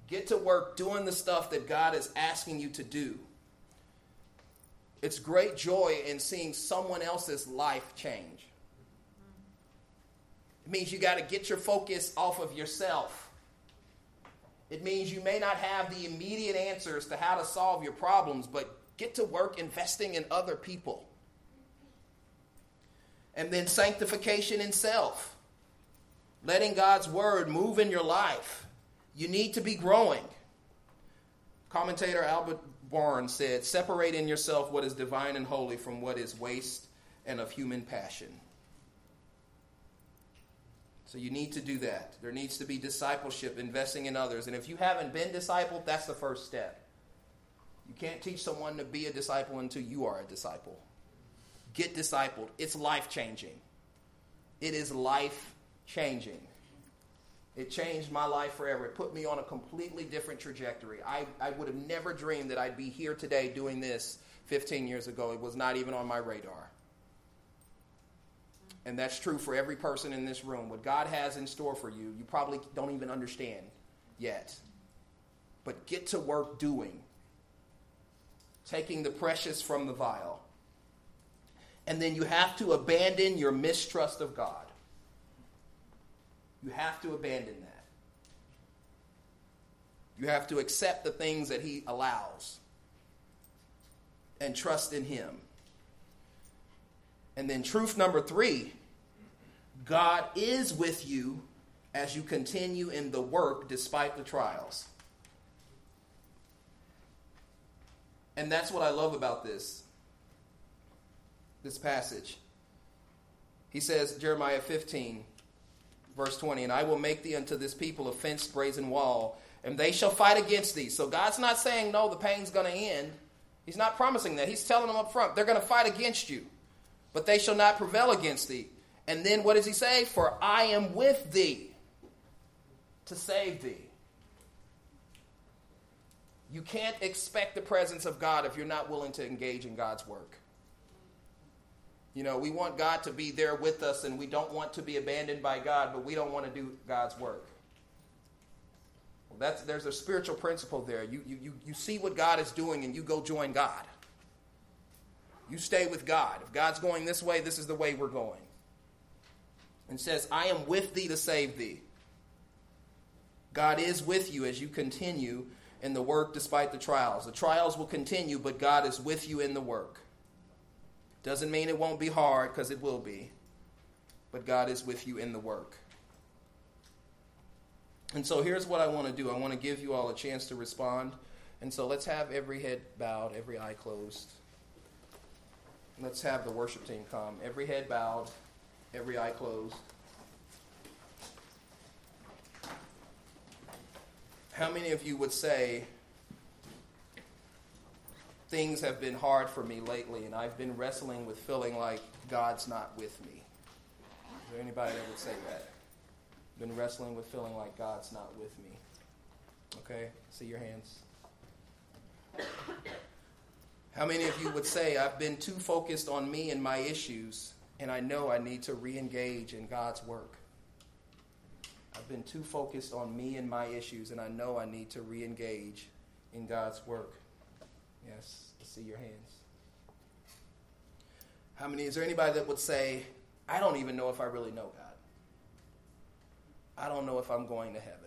Get to work doing the stuff that God is asking you to do. It's great joy in seeing someone else's life change. It means you got to get your focus off of yourself. It means you may not have the immediate answers to how to solve your problems, but get to work investing in other people. And then sanctification in self. Letting God's word move in your life. You need to be growing. Commentator Albert Barnes said, Separate in yourself what is divine and holy from what is waste and of human passion. So you need to do that. There needs to be discipleship, investing in others. And if you haven't been discipled, that's the first step. You can't teach someone to be a disciple until you are a disciple. Get discipled. It's life changing. It is life changing. It changed my life forever. It put me on a completely different trajectory. I, I would have never dreamed that I'd be here today doing this 15 years ago. It was not even on my radar. And that's true for every person in this room. What God has in store for you, you probably don't even understand yet. But get to work doing, taking the precious from the vile. And then you have to abandon your mistrust of God. You have to abandon that. You have to accept the things that He allows and trust in Him. And then, truth number three God is with you as you continue in the work despite the trials. And that's what I love about this this passage. He says, Jeremiah 15, verse 20, and I will make thee unto this people a fenced brazen wall, and they shall fight against thee. So God's not saying, no, the pain's going to end. He's not promising that. He's telling them up front, they're going to fight against you, but they shall not prevail against thee. And then what does he say? For I am with thee to save thee. You can't expect the presence of God if you're not willing to engage in God's work. You know, we want God to be there with us and we don't want to be abandoned by God, but we don't want to do God's work. Well, that's, there's a spiritual principle there. You, you, you see what God is doing and you go join God. You stay with God. If God's going this way, this is the way we're going. And says, I am with thee to save thee. God is with you as you continue in the work despite the trials. The trials will continue, but God is with you in the work. Doesn't mean it won't be hard, because it will be. But God is with you in the work. And so here's what I want to do I want to give you all a chance to respond. And so let's have every head bowed, every eye closed. Let's have the worship team come. Every head bowed, every eye closed. How many of you would say, things have been hard for me lately, and I've been wrestling with feeling like God's not with me. Is there anybody that would say that? Been wrestling with feeling like God's not with me. Okay, see your hands. How many of you would say, I've been too focused on me and my issues, and I know I need to re engage in God's work? I've been too focused on me and my issues, and I know I need to re engage in God's work. Yes, I see your hands. How many, is there anybody that would say, I don't even know if I really know God? I don't know if I'm going to heaven.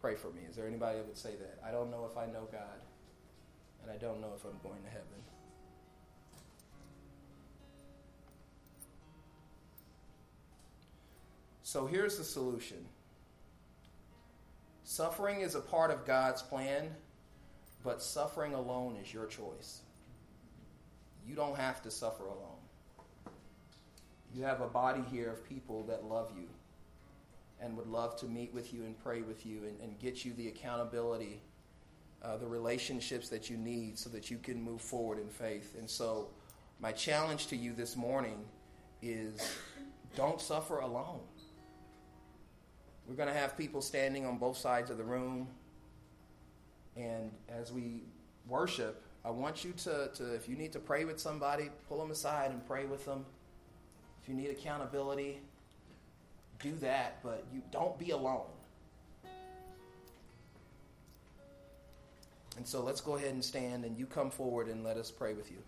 Pray for me. Is there anybody that would say that? I don't know if I know God, and I don't know if I'm going to heaven. So here's the solution suffering is a part of God's plan, but suffering alone is your choice. You don't have to suffer alone. You have a body here of people that love you and would love to meet with you and pray with you and, and get you the accountability, uh, the relationships that you need so that you can move forward in faith. And so, my challenge to you this morning is don't suffer alone. We're going to have people standing on both sides of the room. And as we worship, I want you to, to, if you need to pray with somebody, pull them aside and pray with them. If you need accountability, do that, but you don't be alone. And so let's go ahead and stand and you come forward and let us pray with you.